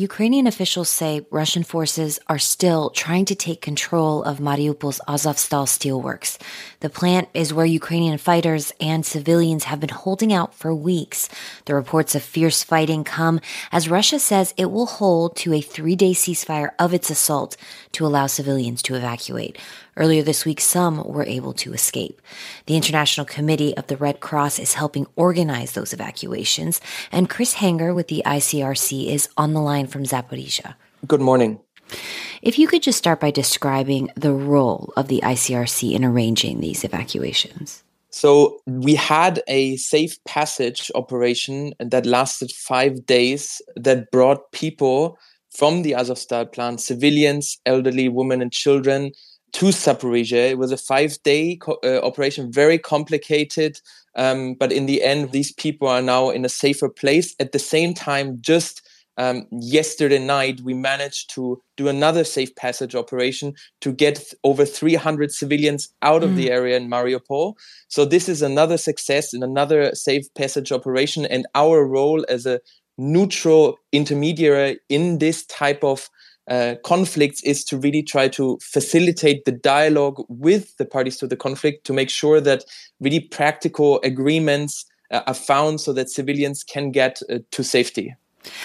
Ukrainian officials say Russian forces are still trying to take control of Mariupol's Azovstal steelworks. The plant is where Ukrainian fighters and civilians have been holding out for weeks. The reports of fierce fighting come as Russia says it will hold to a three day ceasefire of its assault to allow civilians to evacuate. Earlier this week, some were able to escape. The International Committee of the Red Cross is helping organize those evacuations, and Chris Hanger with the ICRC is on the line from Zaporizhia. Good morning. If you could just start by describing the role of the ICRC in arranging these evacuations. So, we had a safe passage operation that lasted five days that brought people from the Azovstal plant, civilians, elderly women, and children, to Zaporizhia. It was a five day co- uh, operation, very complicated. Um, but in the end, these people are now in a safer place. At the same time, just um, yesterday night, we managed to do another safe passage operation to get th- over 300 civilians out of mm. the area in Mariupol. So, this is another success in another safe passage operation. And our role as a neutral intermediary in this type of uh, conflicts is to really try to facilitate the dialogue with the parties to the conflict to make sure that really practical agreements uh, are found so that civilians can get uh, to safety.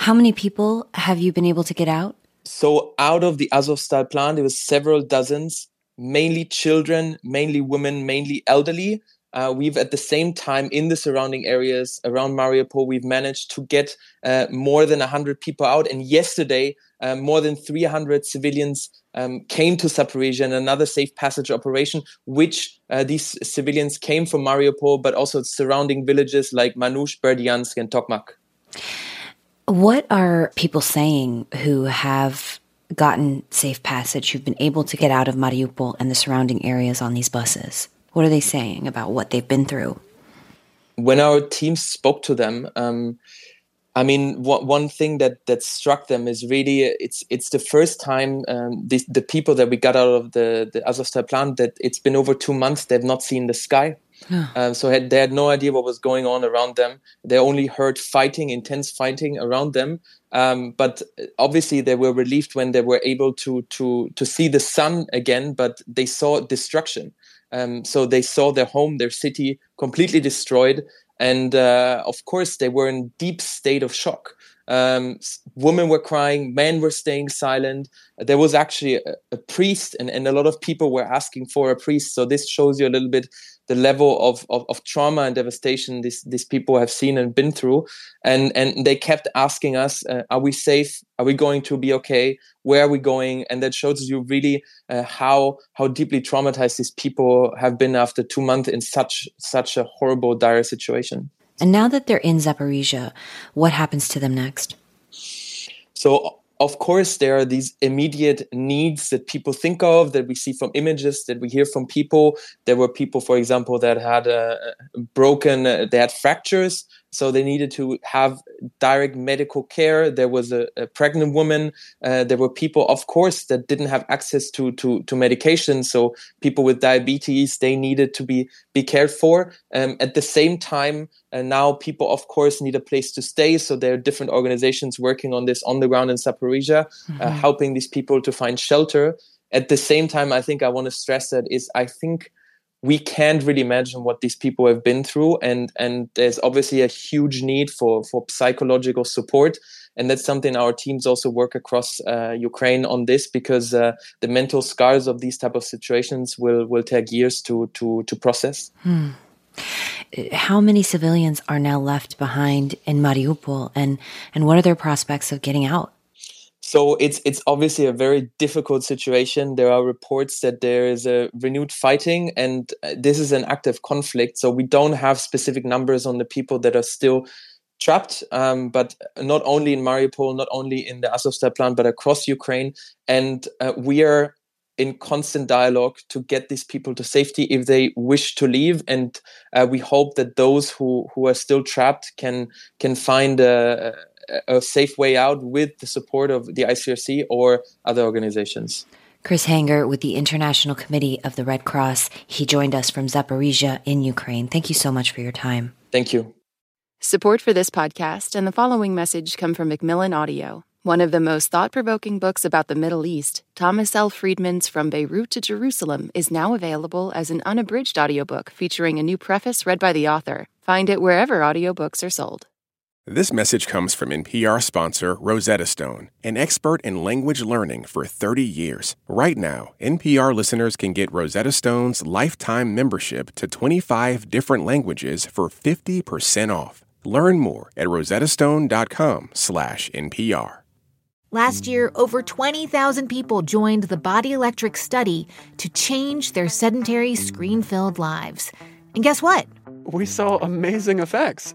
How many people have you been able to get out? So, out of the Azovstal plant, it was several dozens, mainly children, mainly women, mainly elderly. Uh, we've at the same time in the surrounding areas around Mariupol, we've managed to get uh, more than 100 people out. And yesterday, uh, more than 300 civilians um, came to Zaporizhia in another safe passage operation, which uh, these civilians came from Mariupol, but also surrounding villages like Manhush, Berdyansk, and Tokmak. What are people saying who have gotten safe passage, who've been able to get out of Mariupol and the surrounding areas on these buses? What are they saying about what they've been through? When our team spoke to them, um, I mean, one thing that that struck them is really it's it's the first time um, the the people that we got out of the the Azovstal plant that it's been over two months they've not seen the sky. Um, so had, they had no idea what was going on around them. They only heard fighting, intense fighting around them. Um, but obviously, they were relieved when they were able to to to see the sun again. But they saw destruction. Um, so they saw their home, their city completely destroyed, and uh, of course they were in deep state of shock. Um, women were crying, men were staying silent. There was actually a, a priest, and, and a lot of people were asking for a priest. So this shows you a little bit the level of, of, of, trauma and devastation these, these people have seen and been through. And, and they kept asking us, uh, are we safe? Are we going to be okay? Where are we going? And that shows you really uh, how, how deeply traumatized these people have been after two months in such, such a horrible, dire situation. And now that they're in Zaporizhia, what happens to them next? So of course, there are these immediate needs that people think of, that we see from images, that we hear from people. There were people, for example, that had uh, broken, uh, they had fractures so they needed to have direct medical care. There was a, a pregnant woman. Uh, there were people of course that didn't have access to to to medication. So people with diabetes they needed to be be cared for. Um, at the same time and now people of course need a place to stay. So there are different organizations working on this on the ground in Zaporizhia uh, mm-hmm. uh, helping these people to find shelter. At the same time i think i want to stress that is i think we can't really imagine what these people have been through and and there's obviously a huge need for for psychological support and that's something our teams also work across uh, Ukraine on this because uh, the mental scars of these type of situations will will take years to to to process. Hmm. How many civilians are now left behind in Mariupol, and and what are their prospects of getting out? So it's it's obviously a very difficult situation. There are reports that there is a renewed fighting, and uh, this is an active conflict. So we don't have specific numbers on the people that are still trapped, um, but not only in Mariupol, not only in the Azovstal plant, but across Ukraine. And uh, we are in constant dialogue to get these people to safety if they wish to leave. And uh, we hope that those who who are still trapped can can find a a safe way out with the support of the ICRC or other organizations. Chris Hanger with the International Committee of the Red Cross. He joined us from Zaporizhia in Ukraine. Thank you so much for your time. Thank you. Support for this podcast and the following message come from Macmillan Audio. One of the most thought provoking books about the Middle East, Thomas L. Friedman's From Beirut to Jerusalem, is now available as an unabridged audiobook featuring a new preface read by the author. Find it wherever audiobooks are sold. This message comes from NPR sponsor Rosetta Stone, an expert in language learning for 30 years. Right now, NPR listeners can get Rosetta Stone's lifetime membership to 25 different languages for 50% off. Learn more at rosettastone.com/npr. Last year, over 20,000 people joined the Body Electric study to change their sedentary, screen filled lives. And guess what? We saw amazing effects.